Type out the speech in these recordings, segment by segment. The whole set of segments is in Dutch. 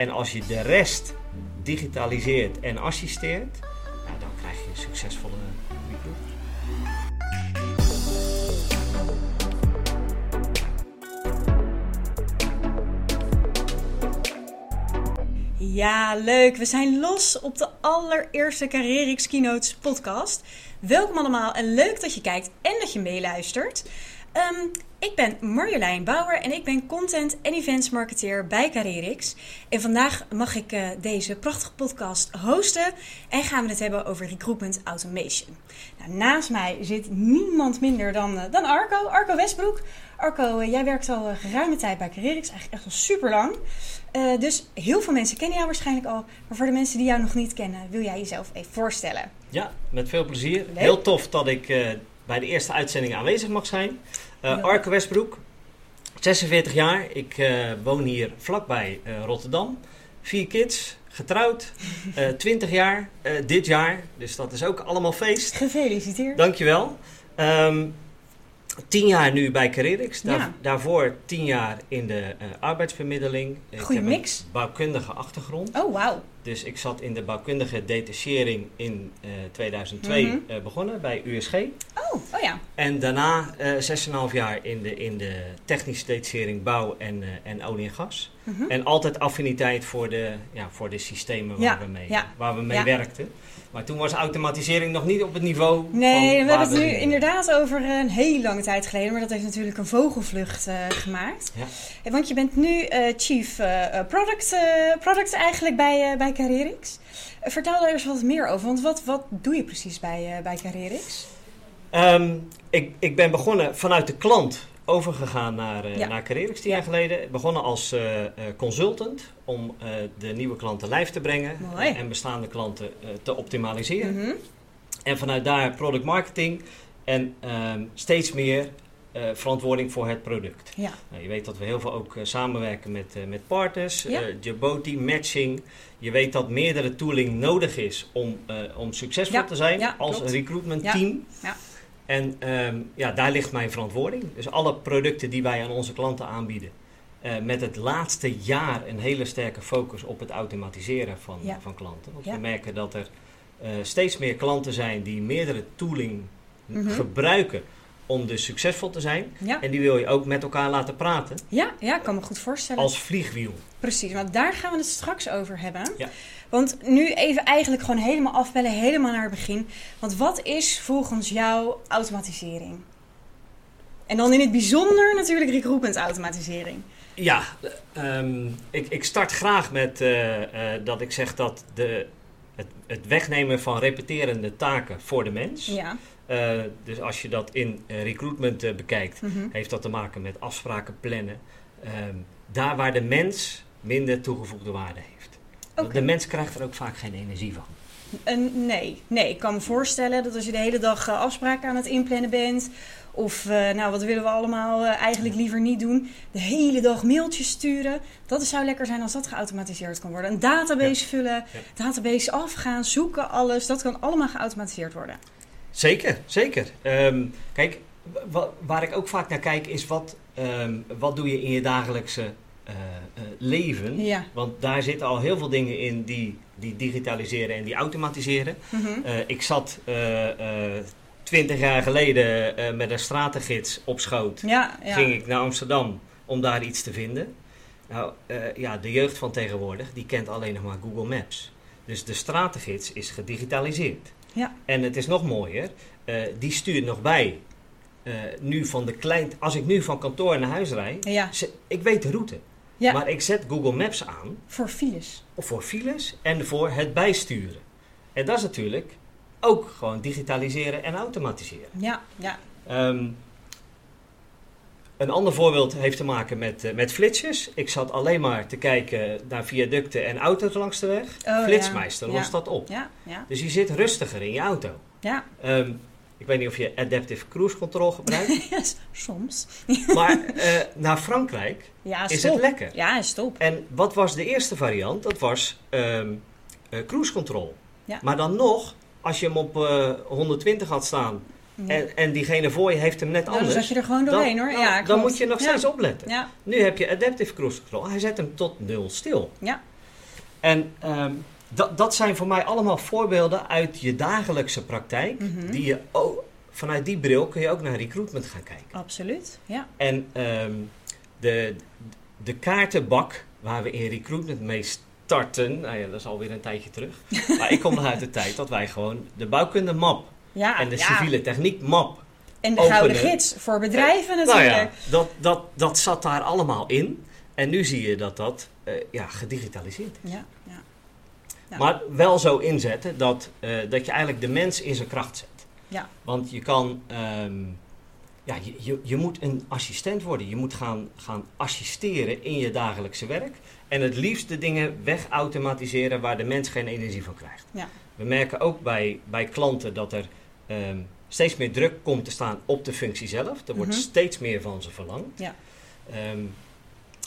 En als je de rest digitaliseert en assisteert, dan krijg je een succesvolle recruiter. Ja, leuk. We zijn los op de allereerste Carrerix Keynotes podcast. Welkom allemaal en leuk dat je kijkt en dat je meeluistert. Ehm, ik ben Marjolein Bauer en ik ben content en events marketeer bij Carrerix. En vandaag mag ik uh, deze prachtige podcast hosten en gaan we het hebben over recruitment automation. Nou, naast mij zit niemand minder dan, uh, dan Arco, Arco Westbroek. Arco, uh, jij werkt al geruime tijd bij Carrerix, eigenlijk echt al super lang. dus heel veel mensen kennen jou waarschijnlijk al. Maar voor de mensen die jou nog niet kennen, wil jij jezelf even voorstellen? Ja, met veel plezier. Leuk. Heel tof dat ik bij de eerste uitzending aanwezig mag zijn. Uh, Arke Westbroek, 46 jaar. Ik uh, woon hier vlakbij uh, Rotterdam. Vier kids, getrouwd, 20 jaar dit jaar. Dus dat is ook allemaal feest. Gefeliciteerd. Dankjewel. Um, tien jaar nu bij. Daar, ja. Daarvoor tien jaar in de arbeidsbemiddeling. Goeie mix. Een bouwkundige achtergrond. Oh, wauw. Dus ik zat in de bouwkundige detachering in uh, 2002 mm -hmm. uh, begonnen bij USG. Oh, oh ja. En daarna uh, 6,5 jaar in de, in de technische detachering bouw en, en olie en gas. Mm -hmm. En altijd affiniteit voor de, ja, voor de systemen waar ja. we mee, ja. waar we mee werkten. Maar toen was automatisering nog niet op het niveau. Nee, van we hebben het nu inderdaad over een hele lange tijd geleden. Maar dat heeft natuurlijk een vogelvlucht uh, gemaakt. Ja. Want je bent nu uh, Chief uh, product, product eigenlijk bij, bij Carrerix. vertel daar eens wat meer over. Want wat, wat doe je precies bij, bij Carrerix? Um, ik, ik ben begonnen vanuit de klant overgegaan naar, uh, ja. naar Carrerix tien jaar geleden. Begonnen als uh, consultant om de nieuwe klanten lijf te brengen en bestaande klanten te optimaliseren. Mm -hmm. En vanuit daar product marketing en steeds meer verantwoording voor het product. Ja. Nou, je weet dat we heel veel ook samenwerken met, met partners, ja. Jaboti, matching. Je weet dat meerdere tooling nodig is om, om succesvol te zijn als klopt. een recruitment team. Ja. En um, ja, daar ligt mijn verantwoording. Dus alle producten die wij aan onze klanten aanbieden, uh, met het laatste jaar een hele sterke focus op het automatiseren van, van klanten. Want we merken dat er uh, steeds meer klanten zijn die meerdere tooling mm -hmm. gebruiken om dus succesvol te zijn. Ja. En die wil je ook met elkaar laten praten. Ja, ja, ik kan me goed voorstellen. Als vliegwiel. Precies, want daar gaan we het straks over hebben. Ja. Want nu even eigenlijk gewoon helemaal afbellen, helemaal naar het begin. Want wat is volgens jou automatisering? En dan in het bijzonder natuurlijk recruitment automatisering. Ja, um, ik, ik, start graag met uh, uh, dat ik zeg dat de, het, het, wegnemen van repeterende taken voor de mens. Ja. Uh, dus als je dat in recruitment bekijkt, Mhm. mm -hmm. heeft dat te maken met afspraken plannen. Um, daar waar de mens minder toegevoegde waarde heeft. Okay. De mens krijgt er ook vaak geen energie van. Nee. nee, ik kan me voorstellen dat als je de hele dag uh, afspraken aan het inplannen bent. Of, uh, nou, wat willen we allemaal eigenlijk liever niet doen? De hele dag mailtjes sturen. Dat zou lekker zijn als dat geautomatiseerd kan worden. Een database ja. vullen, ja. database afgaan, zoeken, alles. Dat kan allemaal geautomatiseerd worden. Zeker, zeker. Um, kijk, waar ik ook vaak naar kijk is wat, um, wat doe je in je dagelijkse uh, uh, leven. Ja. Want daar zitten al heel veel dingen in die, die digitaliseren en die automatiseren. Mm -hmm. uh, ik zat twintig jaar geleden met een stratengids op schoot. Ja, ja. Ging ik naar Amsterdam om daar iets te vinden. Nou ja, de jeugd van tegenwoordig die kent alleen nog maar Google Maps. Dus de stratengids is gedigitaliseerd. Ja. En het is nog mooier, die stuurt nog bij uh, nu van de klein, als ik nu van kantoor naar huis rijd, ja. ik weet de route. Ja. Maar ik zet Google Maps aan. Voor files. Of voor files en voor het bijsturen. En dat is natuurlijk ook gewoon digitaliseren en automatiseren. Ja, ja. Um, een ander voorbeeld heeft te maken met, uh, met flitsjes. Ik zat alleen maar te kijken naar viaducten en auto's langs de weg. Oh, Flitsmeister ja. lost ja. dat op. Ja. Dus je zit rustiger in je auto. Ja. Um, ik weet niet of je Adaptive Cruise Control gebruikt. yes, soms. maar uh, naar Frankrijk is het lekker. Ja, stop. En wat was de eerste variant? Dat was um, uh, Cruise Control. Ja. Maar dan nog, als je hem op uh, 120 had staan. En, en, diegene voor je heeft hem net nou, anders. Dan zat je er gewoon doorheen dan, hoor. Dan, ja, dan moet je nog steeds opletten. Nu heb je Adaptive Cruise Control. Hij zet hem tot nul stil. Ja. En ehm, dat, dat zijn voor mij allemaal voorbeelden uit je dagelijkse praktijk. Mhm. Die je ook, vanuit die bril kun je ook naar recruitment gaan kijken. Absoluut, ja. En ehm, de, de kaartenbak waar we in recruitment mee starten, nou ja, dat is alweer een tijdje terug. maar ik kom nog uit de tijd dat wij gewoon de bouwkunde map ja en de ja. civiele techniek map. En de gouden gids voor bedrijven Nou natuurlijk. ja, dat, dat, dat zat daar allemaal in. En nu zie je dat dat eh, ja, gedigitaliseerd is. ja, ja. Ja. Maar wel zo inzetten dat, eh, dat je eigenlijk de mens in zijn kracht zet. Ja. Want je kan, ehm, ja, je, je, je moet een assistent worden. Je moet gaan, gaan assisteren in je dagelijkse werk. En het liefst de dingen wegautomatiseren waar de mens geen energie van krijgt. Ja. We merken ook bij, bij klanten dat er ehm, steeds meer druk komt te staan op de functie zelf. Er wordt Mhm. steeds meer van ze verlangd. Ja. Ehm,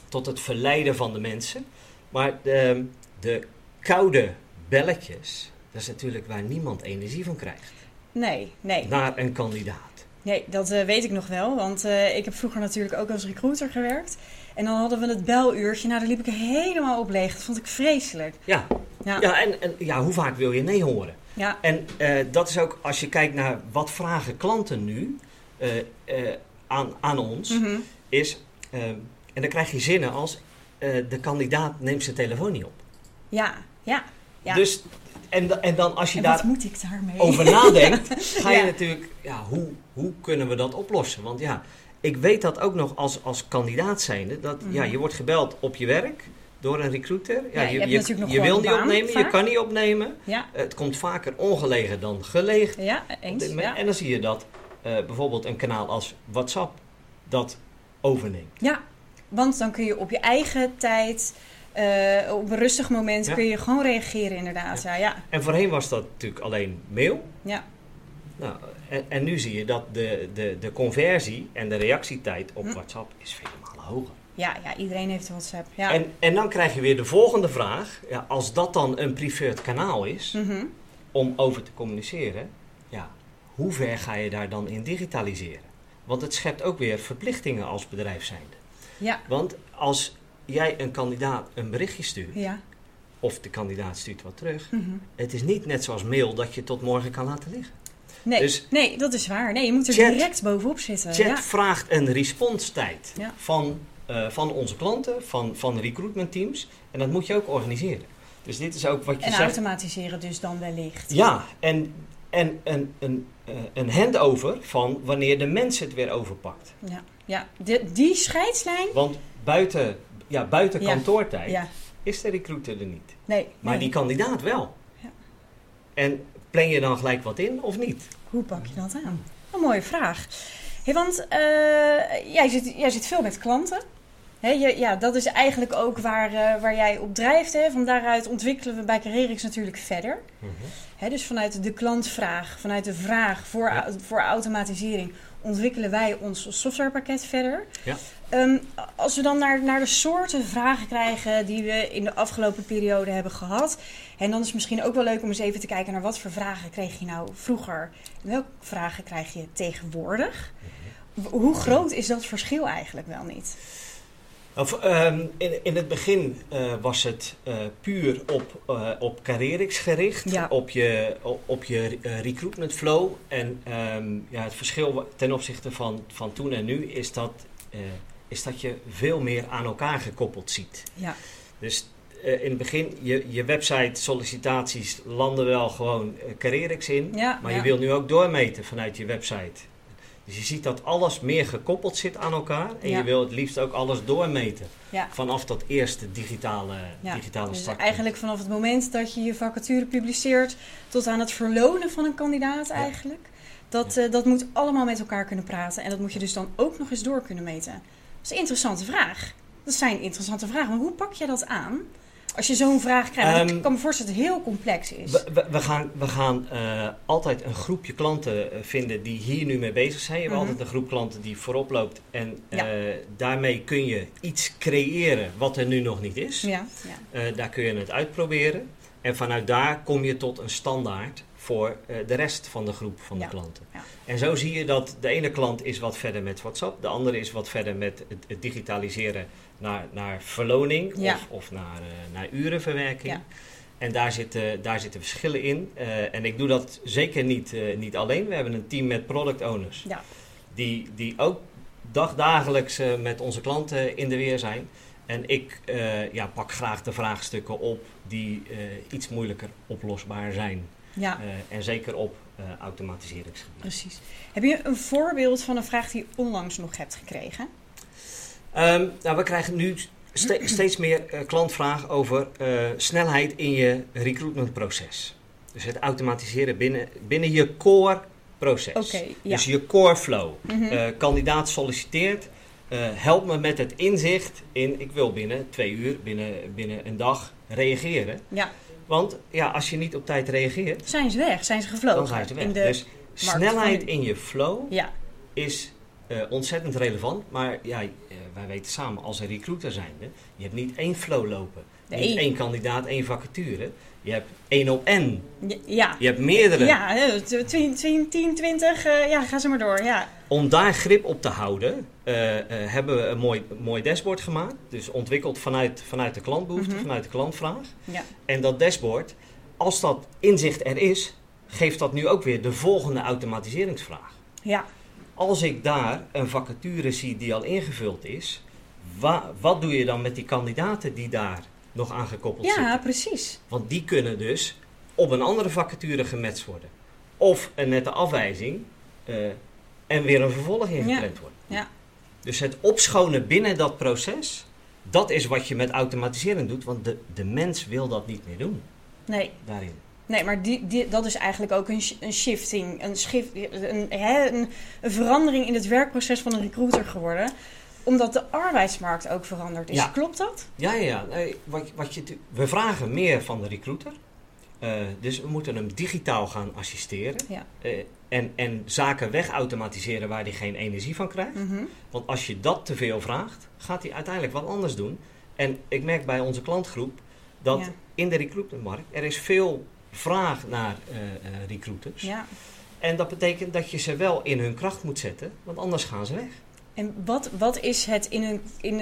tot het verleiden van de mensen. Maar de, de koude belletjes, dat is natuurlijk waar niemand energie van krijgt. Nee, nee. Naar een kandidaat. Nee, dat eh, weet ik nog wel. Want eh, ik heb vroeger natuurlijk ook als recruiter gewerkt. En dan hadden we het beluurtje. Nou, daar liep ik helemaal op leeg. Dat vond ik vreselijk. Ja, Ja, ja. ja en, en ja, hoe vaak wil je nee horen? En eh, dat is ook, als je kijkt naar wat vragen klanten nu eh, aan, aan ons, Mhm. is, en dan krijg je zinnen als, de kandidaat neemt zijn telefoon niet op. ja, ja. ja. Dus, en, en dan als je en daar moet ik daarmee? over nadenkt, ga je Ja. natuurlijk, ja, hoe, hoe kunnen we dat oplossen? Want ja, ik weet dat ook nog als, als kandidaat zijnde, dat ja, Mhm. je wordt gebeld op je werk door een recruiter. Ja, Ja, je je wil niet opnemen, je kan niet opnemen. Ja, Het komt vaker ongelegen dan gelegen. ja, eens. Ja. En dan zie je dat eh, bijvoorbeeld een kanaal als WhatsApp dat overneemt. ja, want dan kun je op je eigen tijd, eh, op een rustig moment, kun je gewoon reageren inderdaad. Ja, ja. En voorheen was dat natuurlijk alleen mail. ja. Nou, en, en nu zie je dat de, de, de conversie en de reactietijd op Hm. WhatsApp is vele malen hoger. Ja, ja, iedereen heeft WhatsApp. Ja. En, en dan krijg je weer de volgende vraag. Ja, als dat dan een preferred kanaal is Mhm. om over te communiceren, ja, hoe ver ga je daar dan in digitaliseren? Want het schept ook weer verplichtingen als bedrijf zijnde. ja, Want als jij een kandidaat een berichtje stuurt, ja. of de kandidaat stuurt wat terug, Mhm. het is niet net zoals mail dat je tot morgen kan laten liggen. Nee, Dus- nee, dat is waar. Nee, je moet er Chat- direct bovenop zitten. Chat Ja. vraagt een responstijd Ja. van, eh, van onze klanten, van, van recruitment teams. En dat moet je ook organiseren. Dus dit is ook wat je En zegt. automatiseren dus dan wellicht. Ja, en, en een, een, eh, een handover van wanneer de mens het weer overpakt. Ja, ja. De, die scheidslijn. Want buiten, ja, buiten Ja. kantoortijd Ja, is de recruiter er niet. nee. Maar nee. die kandidaat wel. Ja. En plan je dan gelijk wat in of niet? Hoe pak je dat aan? Een mooie vraag. Hey, want eh, jij, zit, jij zit veel met klanten. Je, ja, dat is eigenlijk ook waar, eh, waar jij op drijft. Hè. Van daaruit ontwikkelen we bij Carerix natuurlijk verder. Hè, dus vanuit de klantvraag, vanuit de vraag voor, Ja. voor automatisering ontwikkelen wij ons softwarepakket verder. Ja. Ehm, als we dan naar, naar de soorten vragen krijgen die we in de afgelopen periode hebben gehad. En dan is het misschien ook wel leuk om eens even te kijken naar wat voor vragen kreeg je nou vroeger. En welke vragen krijg je tegenwoordig? W- Hoe groot is dat verschil eigenlijk wel niet? Of, ehm, in, in het begin eh, was het eh, puur op, eh op Carerix gericht, Ja. op je, op, op je recruitment flow. En ehm, ja, het verschil ten opzichte van, van toen en nu is dat, is dat je veel meer aan elkaar gekoppeld ziet. Ja, Dus in het begin, je, je website sollicitaties landen wel gewoon Carerix in. ja, Maar ja. je wil nu ook doormeten vanuit je website. Dus je ziet dat alles meer gekoppeld zit aan elkaar. En Ja. je wil het liefst ook alles doormeten. Ja. Vanaf dat eerste digitale, Ja, digitale Dus eigenlijk vanaf het moment dat je je vacature publiceert tot aan het verlonen van een kandidaat eigenlijk. Dat, eh, dat moet allemaal met elkaar kunnen praten. En dat moet je dus dan ook nog eens door kunnen meten. Dat is een interessante vraag. Dat zijn interessante vragen. Maar hoe pak je dat aan? Als je zo'n vraag krijgt. Want Ehm, ik kan me voorstellen dat het heel complex is. We, gaan, we gaan eh, altijd een groepje klanten eh, vinden die hier nu mee bezig zijn. Je hebt Mhm. altijd een groep klanten die voorop loopt. En Ja. eh, daarmee kun je iets creëren wat er nu nog niet is. Ja, ja. Daar kun je het uitproberen. En vanuit daar kom je tot een standaard voor eh, de rest van de groep van Ja. de klanten. Ja. En zo zie je dat de ene klant is wat verder met WhatsApp, de andere is wat verder met het, het digitaliseren naar, naar verloning Ja. of, of naar, eh, naar urenverwerking. En daar zitten, daar zitten verschillen in. Eh, en ik doe dat zeker niet, niet alleen. We hebben een team met product owners. Ja. Die, die ook dagdagelijks met onze klanten in de weer zijn. En ik ja, pak graag de vraagstukken op die iets moeilijker oplosbaar zijn. Ja, Eh, en zeker op eh, automatiseringsgebied. precies. Heb je een voorbeeld van een vraag die je onlangs nog hebt gekregen? Ehm, nou, we krijgen nu ste- steeds meer eh, klantvraag over snelheid in je recruitmentproces. Dus het automatiseren binnen, binnen je core proces. Ja. Dus je core flow. Mhm. Eh, kandidaat solliciteert. help me met het inzicht in, ik wil binnen twee uur, binnen, binnen een dag reageren. ja, Want ja, als je niet op tijd reageert, zijn ze weg? Zijn ze gevlogen? dan zijn ze weg. In de... Dus snelheid in je flow Ja, is eh, ontzettend relevant. Maar ja, eh, wij weten samen als een recruiter zijnde, je hebt niet één flow lopen. Nee. Niet één kandidaat, één vacature. Je hebt één op N. ja. Je hebt meerdere. Ja, eh, tw- tw- tw- 10, 20, eh, ja, ga ze maar door. Ja, Om daar grip op te houden, eh, eh, hebben we een mooi, mooi dashboard gemaakt. Dus ontwikkeld vanuit, vanuit de klantbehoefte, Mhm. vanuit de klantvraag. ja, En dat dashboard, als dat inzicht er is, geeft dat nu ook weer de volgende automatiseringsvraag. ja, Als ik daar een vacature zie die al ingevuld is, wa- wat doe je dan met die kandidaten die daar nog aan gekoppeld ja, zitten? precies. Want die kunnen dus op een andere vacature gematcht worden. Of een nette afwijzing eh, en weer een vervolg ingepland worden. ja. Dus het opschonen binnen dat proces, dat is wat je met automatisering doet. Want de, de mens wil dat niet meer doen Nee, daarin. nee maar die, die, dat is eigenlijk ook een, een shifting, een, shift, een, hè, een, een verandering in het werkproces van een recruiter geworden. Omdat de arbeidsmarkt ook veranderd is. Ja. Klopt dat? Ja, ja, ja. Nee, wat, wat je, we vragen meer van de recruiter. Eh, dus we moeten hem digitaal gaan assisteren. Ja. Eh, en, en zaken wegautomatiseren waar hij geen energie van krijgt. Mhm. Want als je dat te veel vraagt, gaat hij uiteindelijk wat anders doen. En ik merk bij onze klantgroep dat Ja. in de recruitmentmarkt er is veel vraag naar eh, recruiters. Ja. En dat betekent dat je ze wel in hun kracht moet zetten, want anders gaan ze weg. En wat, wat is het in een, in,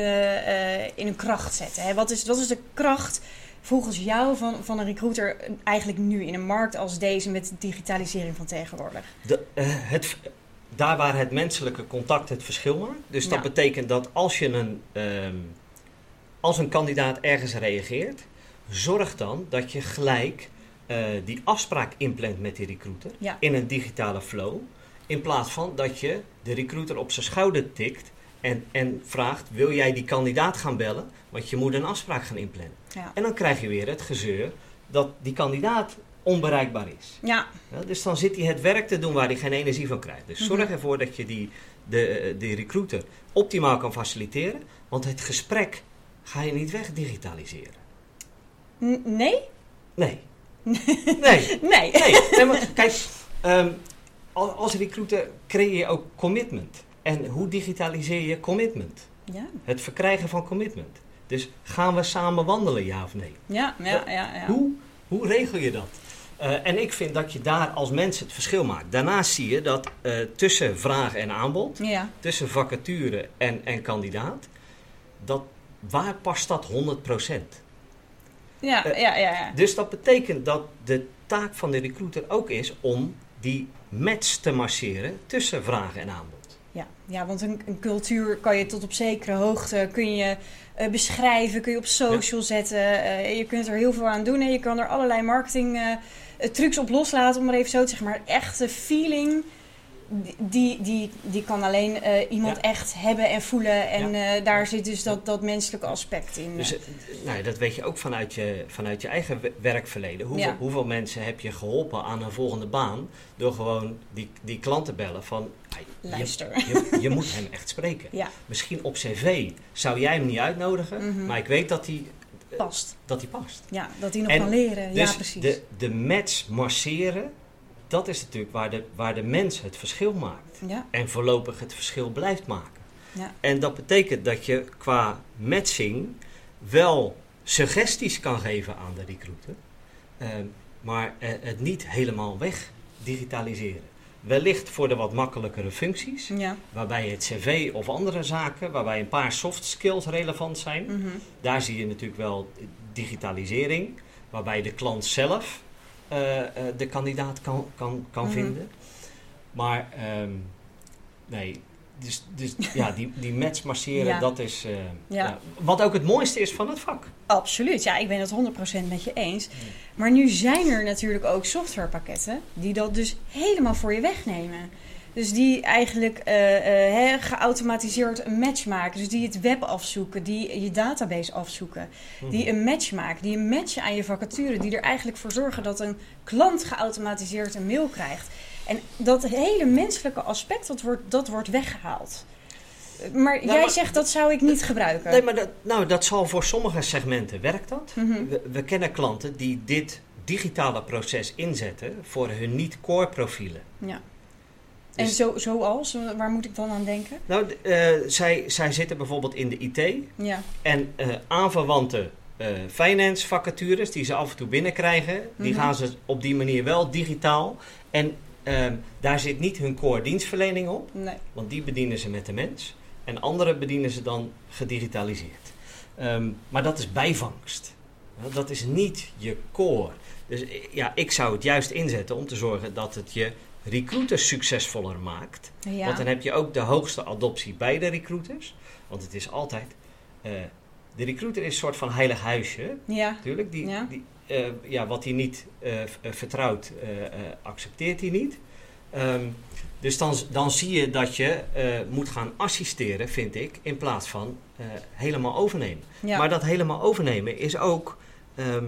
in een kracht zetten? Hè? Wat, is, wat is de kracht volgens jou van, van een recruiter eigenlijk nu in een markt als deze met de digitalisering van tegenwoordig? De, eh, het, daar waar het menselijke contact het verschil maakt. Dus dat Ja. betekent dat als je een, ehm, als een kandidaat ergens reageert, zorg dan dat je gelijk eh, die afspraak inplant met die recruiter Ja. in een digitale flow. In plaats van dat je de recruiter op zijn schouder tikt en, en vraagt: wil jij die kandidaat gaan bellen? Want je moet een afspraak gaan inplannen. Ja. En dan krijg je weer het gezeur dat die kandidaat onbereikbaar is. Ja, Ja, dus dan zit hij het werk te doen waar hij geen energie van krijgt. Dus zorg Mhm. ervoor dat je die, de, de recruiter optimaal kan faciliteren. Want het gesprek ga je niet wegdigitaliseren. N- nee? Nee. Nee. Nee. Nee. nee maar kijk, ehm, al- als recruiter creëer je ook commitment. En hoe digitaliseer je commitment? Ja, Het verkrijgen van commitment. Dus gaan we samen wandelen, ja of nee? ja, ja, ja. ja. Hoe, hoe regel je dat? Eh, en ik vind dat je daar als mens het verschil maakt. Daarnaast zie je dat eh, tussen vraag en aanbod, Ja, tussen vacature en, en kandidaat, dat, waar past dat 100%? ja, Eh, ja, ja. ja. Dus dat betekent dat de taak van de recruiter ook is om die match te marcheren tussen vraag en aanbod. Ja, want een, een cultuur kan je tot op zekere hoogte kun je, eh, beschrijven, kun je op social zetten. eh, je kunt er heel veel aan doen en je kan er allerlei marketing eh, trucs op loslaten, om maar even zo te zeggen. Maar echte feeling, die, die, die kan alleen eh, iemand Ja. echt hebben en voelen. En eh, daar zit dus dat, dat menselijke aspect in. Dus eh, nou, dat weet je ook vanuit je, vanuit je eigen we- werkverleden. Hoeveel, Ja. hoeveel mensen heb je geholpen aan een volgende baan door gewoon die, die klant te bellen van... "Hey, je- Luister. Je, je moet hem echt spreken. Misschien op cv zou jij hem niet uitnodigen, Mhm. maar ik weet dat hij past. dat hij past. Ja, dat hij nog En kan leren. Dus ja, precies. De, de match marcheren, dat is natuurlijk waar de, waar de mens het verschil maakt. Ja, En voorlopig het verschil blijft maken. ja, En dat betekent dat je qua matching wel suggesties kan geven aan de recruiter. Ehm, maar eh, het niet helemaal weg digitaliseren. Wellicht voor de wat makkelijkere functies, Ja. waarbij het cv of andere zaken, waarbij een paar soft skills relevant zijn. Mhm. Daar zie je natuurlijk wel digitalisering, waarbij de klant zelf de kandidaat kan, kan, kan Mhm. vinden. Maar ehm, nee, dus, dus ja, die, die match masseren, Ja. dat is eh, Ja. ja, wat ook het mooiste is van het vak. Absoluut, ja, ik ben het 100% met je eens. Maar nu zijn er natuurlijk ook softwarepakketten die dat dus helemaal voor je wegnemen. Dus die eigenlijk eh, eh, geautomatiseerd een match maken. Dus die het web afzoeken, die je database afzoeken. Die een match maken, die een match aan je vacature. Die er eigenlijk voor zorgen dat een klant geautomatiseerd een mail krijgt. En dat hele menselijke aspect, dat wordt, dat wordt weggehaald. Maar Nou, jij maar- zegt dat zou ik niet gebruiken. Nee, maar dat, nou, dat zal voor sommige segmenten werkt dat. Mhm. We, we kennen klanten die dit digitale proces inzetten voor hun niet-core profielen. Ja. En Dus- zo, zoals? Waar moet ik dan aan denken? Nou, eh, zij, zij zitten bijvoorbeeld in de IT Ja. en eh, aanverwante eh, finance vacatures die ze af en toe binnenkrijgen, die Mhm. gaan ze op die manier wel digitaal. En ehm, daar zit niet hun core dienstverlening op, Nee. want die bedienen ze met de mens. En andere bedienen ze dan gedigitaliseerd. Ehm, maar dat is bijvangst. Dat is niet je core. Dus ja, ik zou het juist inzetten om te zorgen dat het je recruiters succesvoller maakt. Ja. Want dan heb je ook de hoogste adoptie bij de recruiters. Want het is altijd. eh, de recruiter is een soort van heilig huisje, ja. natuurlijk. Die, Ja. die, eh, ja, wat hij niet eh, vertrouwt, accepteert hij niet. Ehm, dus dan, dan zie je dat je moet gaan assisteren, vind ik, in plaats van helemaal overnemen. Ja. Maar dat helemaal overnemen is ook. ehm,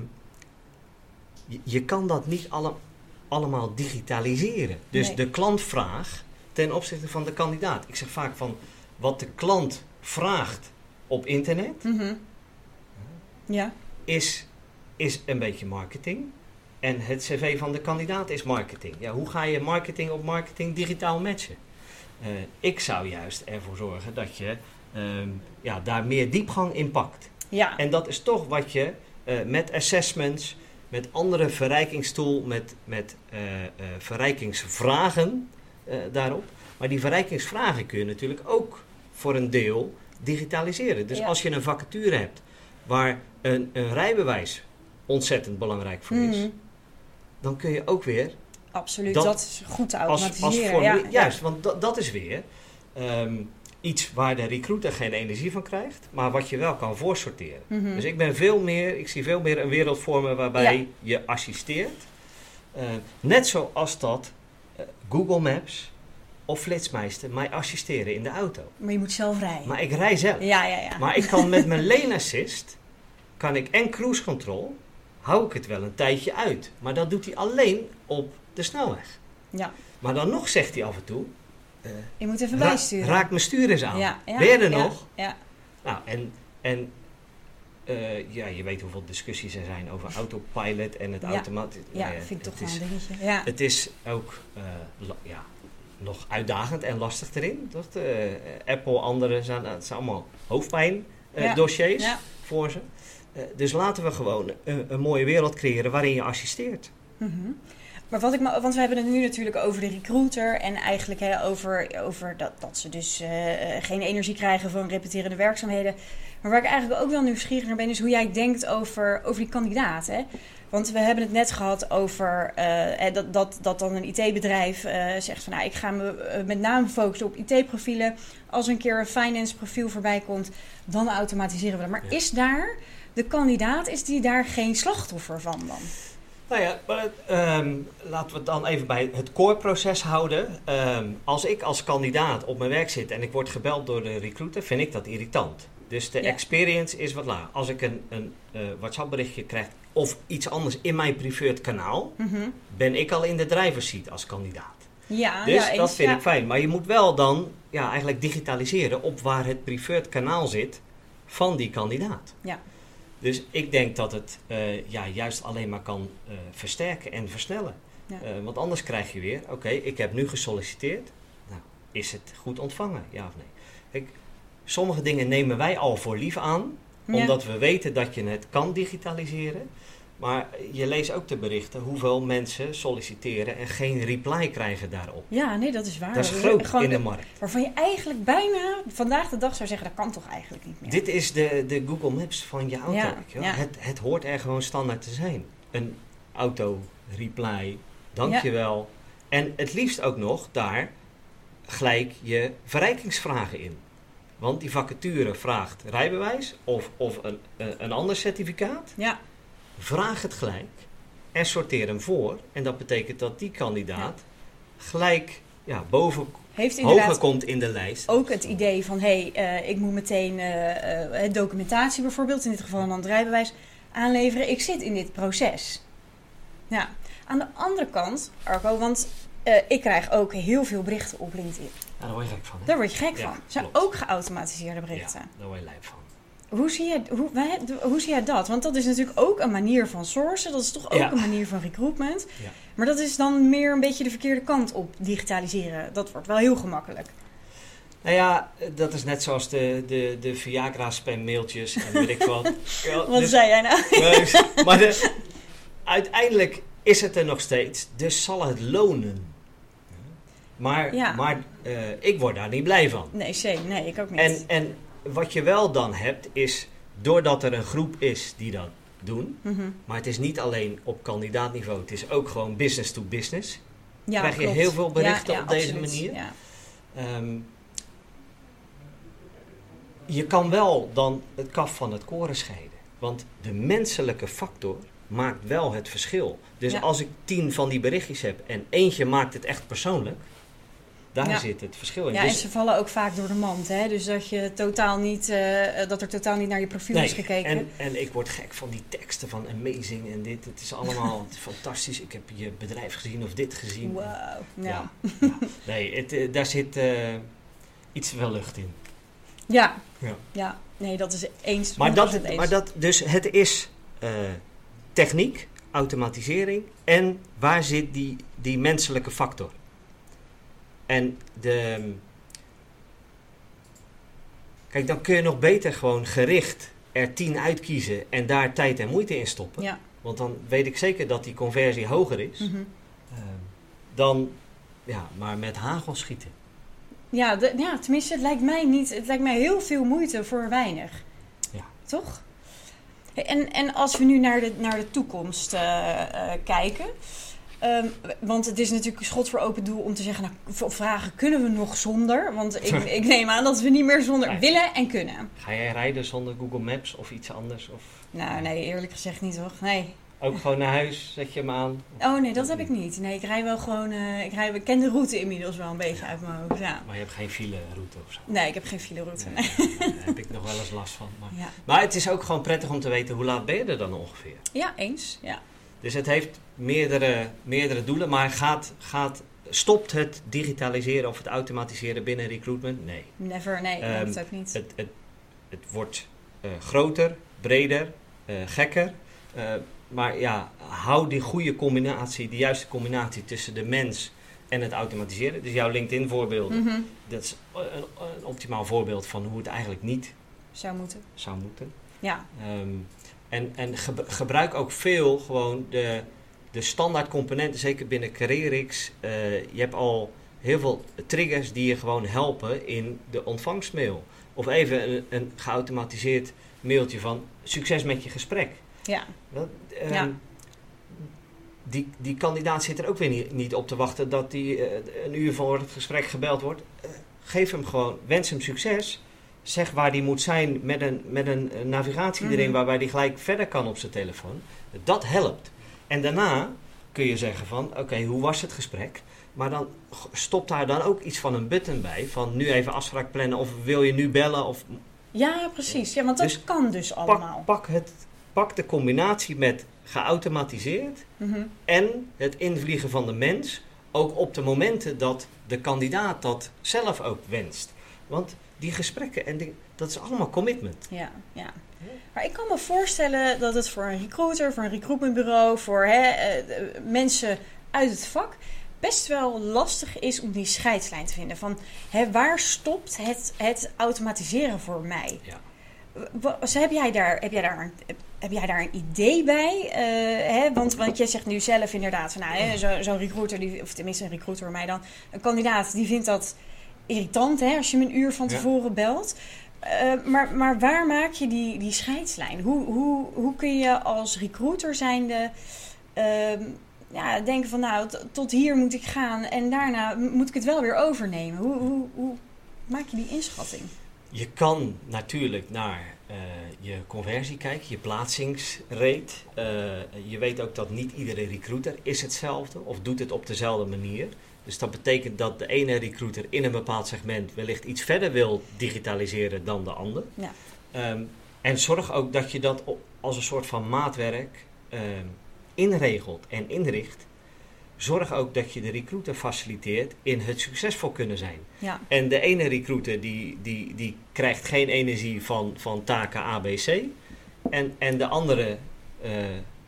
je, je kan dat niet alle, allemaal digitaliseren. Dus Nee. de klantvraag ten opzichte van de kandidaat. Ik zeg vaak van wat de klant vraagt op internet Mhm. Ja. is, is een beetje marketing. En het cv van de kandidaat is marketing. Ja, hoe ga je marketing op marketing digitaal matchen? Eh, ik zou juist ervoor zorgen dat je ehm, ja, daar meer diepgang in pakt. Ja. En dat is toch wat je eh, met assessments, met andere verrijkingstool, met, met eh, eh, verrijkingsvragen eh, daarop. Maar die verrijkingsvragen kun je natuurlijk ook voor een deel digitaliseren. Dus Ja. als je een vacature hebt waar een, een rijbewijs ontzettend belangrijk voor is, Mhm. dan kun je ook weer Absoluut. Dat- Dat, is goed te als, als automatiseren. formulier- ja. Juist, want dat, dat is weer ehm, iets waar de recruiter geen energie van krijgt, maar wat je wel kan voorsorteren. Mhm. Dus ik ben veel meer, ik zie veel meer een wereld vormen waarbij Ja. je assisteert. Eh, net zoals dat eh, Google Maps of Flitsmeister mij assisteren in de auto. Maar je moet zelf rijden. Maar ik rij zelf. ja, ja, ja. Maar ik kan met mijn lane assist, kan ik en cruise control, hou ik het wel een tijdje uit. Maar dat doet hij alleen op de snelweg. ja. Maar dan nog zegt hij af en toe, eh, Je moet even bijsturen. raak mijn stuur eens aan. Ja, ja, Ben je er ja, nog? Ja. Nou, en, en eh, ja, je weet hoeveel discussies er zijn over autopilot en het automatisch. Ja, vind ik toch wel een dingetje. Ja. Het is ook eh, ja, nog uitdagend en lastig erin. Dat, Apple, anderen zijn, het zijn allemaal hoofdpijn Ja. dossiers Ja. voor ze. Dus laten we gewoon een, een mooie wereld creëren waarin je assisteert. Mhm. Maar wat ik me, want we hebben het nu natuurlijk over de recruiter en eigenlijk hè, over, over dat, dat ze dus eh, eh, geen energie krijgen van repeterende werkzaamheden. Maar waar ik eigenlijk ook wel nieuwsgierig naar ben, is hoe jij denkt over, over die kandidaat. Hè? Want we hebben het net gehad over eh, dat, dat, dat dan een IT-bedrijf zegt van nou, ik ga me met name focussen op IT-profielen. Als een keer een finance profiel voorbij komt, dan automatiseren we dat. Maar Ja. is daar de kandidaat, is die daar geen slachtoffer van dan? Nou ja, maar, ehm, laten we het dan even bij het core-proces houden. Ehm, als ik als kandidaat op mijn werk zit en ik word gebeld door de recruiter, vind ik dat irritant. Dus de Ja. experience is wat laag. Als ik een, een eh, WhatsApp-berichtje krijg of iets anders in mijn preferred kanaal, Mhm. ben ik al in de driver's seat als kandidaat. Ja, Dus ja, dat vind ja. ik fijn. Maar je moet wel dan ja, eigenlijk digitaliseren op waar het preferred kanaal zit van die kandidaat. Ja. Dus ik denk dat het eh, ja, juist alleen maar kan eh, versterken en versnellen. Ja. Eh, want anders krijg je weer, oké, ik heb nu gesolliciteerd. Nou, is het goed ontvangen, ja of nee? Kijk, sommige dingen nemen wij al voor lief aan, Ja. omdat we weten dat je het kan digitaliseren. Maar je leest ook de berichten hoeveel mensen solliciteren en geen reply krijgen daarop. Ja, nee, dat is waar. Dat is groot gewoon in de markt. Waarvan je eigenlijk bijna vandaag de dag zou zeggen, dat kan toch eigenlijk niet meer. Dit is de, de Google Maps van je auto. Ja, ja. Het, het hoort er gewoon standaard te zijn. Een auto reply, dankjewel. En het liefst ook nog daar gelijk je verrijkingsvragen in. Want die vacature vraagt rijbewijs of, of een, een ander certificaat. Ja, Vraag het gelijk en sorteer hem voor. En dat betekent dat die kandidaat gelijk ja, boven, heeft hoger komt in de lijst. ook het idee van, hé, hey, eh, ik moet meteen eh, documentatie bijvoorbeeld, in dit geval een rijbewijs, aanleveren. Ik zit in dit proces. Ja, aan de andere kant, Arco, want ik krijg ook heel veel berichten op LinkedIn. Ja, daar word je gek van. hè? Daar word je gek Ja, van. Het zijn klopt. ook geautomatiseerde berichten. Ja, daar word je lijp van. Hoe, zie jij, hoe, hoe zie jij dat? Want dat is natuurlijk ook een manier van sourcen. Dat is toch ook Ja. een manier van recruitment. Ja. Maar dat is dan meer een beetje de verkeerde kant op digitaliseren. Dat wordt wel heel gemakkelijk. Nou ja, dat is net zoals de, de, de Viagra-spam-mailtjes en weet ik wat. Ja, Wat dus- zei jij nou? maar de, uiteindelijk is het er nog steeds, dus zal het lonen. Maar, Ja. maar eh, ik word daar niet blij van. Nee. Nee, ik ook niet. En, en wat je wel dan hebt, is doordat er een groep is die dat doen, Mhm. maar het is niet alleen op kandidaatniveau, het is ook gewoon business to business. ja, krijg je heel veel berichten Ja, op deze manier? Ja. Ehm, je kan wel dan het kaf van het koren scheiden. Want de menselijke factor maakt wel het verschil. Dus Ja. als ik tien van die berichtjes heb en eentje maakt het echt persoonlijk, daar Ja. zit het verschil in. Ja, en Dus- ze vallen ook vaak door de mand. Hè? Dus dat, je totaal niet, eh, dat er totaal niet naar je profiel nee, is gekeken. en, en ik word gek van die teksten van amazing en dit. Het is allemaal fantastisch. Ik heb je bedrijf gezien of dit gezien. Wow. Ja. Ja, ja. Nee, het, eh, daar zit eh, iets wel lucht in. Ja. Ja. ja. Nee, dat is eens. Maar dat, 100% eens. maar dat, dus het is techniek, automatisering en waar zit die, die menselijke factor? En de. Kijk, dan kun je nog beter gewoon gericht er tien uitkiezen en daar tijd en moeite in stoppen. Ja. Want dan weet ik zeker dat die conversie hoger is Mhm. eh, dan ja, maar met hagel schieten. Ja, de- ja, tenminste, het lijkt mij niet. Het lijkt mij heel veel moeite voor weinig. Ja. Toch? En, en als we nu naar de, naar de toekomst eh, eh, kijken. Ehm, want het is natuurlijk een schot voor open doel om te zeggen, nou, vragen kunnen we nog zonder? Want ik, ik neem aan dat we niet meer zonder willen en kunnen. Ga jij rijden zonder Google Maps of iets anders? Of Nou, nee, eerlijk gezegd niet toch? Nee. ook gewoon naar huis, zet je hem aan? Oh nee, dat heb ik niet. Nee, ik rij wel gewoon. eh, ik, rij, ik ken de route inmiddels wel een beetje uit mijn hoofd. Ja. Maar je hebt geen fileroute of zo. Nee, ik heb geen file route. Nee, daar heb ik nog wel eens last van. Maar, Ja. maar het is ook gewoon prettig om te weten hoe laat ben je er dan ongeveer. ja, eens. Ja. Dus het heeft meerdere, meerdere doelen, maar gaat, gaat, stopt het digitaliseren of het automatiseren binnen recruitment? Nee. Never, nee, denk Ehm, het ook niet. Het, het, het wordt eh, groter, breder, eh, gekker. Eh, maar ja, hou die goede combinatie, die juiste combinatie tussen de mens en het automatiseren. Dus jouw LinkedIn voorbeelden, Mhm. dat is een, een optimaal voorbeeld van hoe het eigenlijk niet Zou moeten. zou moeten. Ja, Ehm, en en geb- gebruik ook veel gewoon de, de standaard componenten, zeker binnen CareerX. Eh, je hebt al heel veel triggers die je gewoon helpen in de ontvangstmail. Of even een, een geautomatiseerd mailtje van succes met je gesprek. ja, Dat, ehm, Ja. die, die kandidaat zit er ook weer niet, niet op te wachten dat die eh, een uur voor het gesprek gebeld wordt. Eh, geef hem gewoon, wens hem succes. Zeg waar die moet zijn met een, met een eh, navigatie erin Mhm. waarbij die gelijk verder kan op zijn telefoon. Dat helpt. En daarna kun je zeggen van, oké, hoe was het gesprek? Maar dan g- stop daar dan ook iets van een button bij. Van nu even afspraak plannen of wil je nu bellen? Of ja, precies. Ja, want dat Dus kan dus pak, allemaal. pak, het, pak de combinatie met geautomatiseerd Mhm. en het invliegen van de mens, ook op de momenten dat de kandidaat dat zelf ook wenst. Want die gesprekken, en die, dat is allemaal commitment. Ja, ja. Maar ik kan me voorstellen dat het voor een recruiter, voor een recruitmentbureau, voor hè, eh, mensen uit het vak best wel lastig is om die scheidslijn te vinden. Van hè, waar stopt het, het automatiseren voor mij? Ja. heb, jij daar, heb, jij daar een, heb jij daar een idee bij? Uh, hè? Want, want jij zegt nu zelf inderdaad, nou, zo'n zo recruiter, die, of tenminste een recruiter voor mij dan, een kandidaat, die vindt dat irritant hè, als je hem een uur van tevoren belt. Uh, maar, maar waar maak je die, die scheidslijn? Hoe, hoe, hoe kun je als recruiter zijnde uh, ja, denken van nou, tot hier moet ik gaan en daarna moet ik het wel weer overnemen? Hoe, hoe, hoe maak je die inschatting? Je kan natuurlijk naar uh, je conversie kijken, je plaatsingsrate. Uh, je weet ook dat niet iedere recruiter is hetzelfde of doet het op dezelfde manier. Dus dat betekent dat de ene recruiter in een bepaald segment wellicht iets verder wil digitaliseren dan de ander. Ja. Um, en zorg ook dat je dat als een soort van maatwerk um, inregelt en inricht. Zorg ook dat je de recruiter faciliteert in het succesvol kunnen zijn. Ja. En de ene recruiter die, die, die krijgt geen energie van, van taken ABC. En, en de andere uh,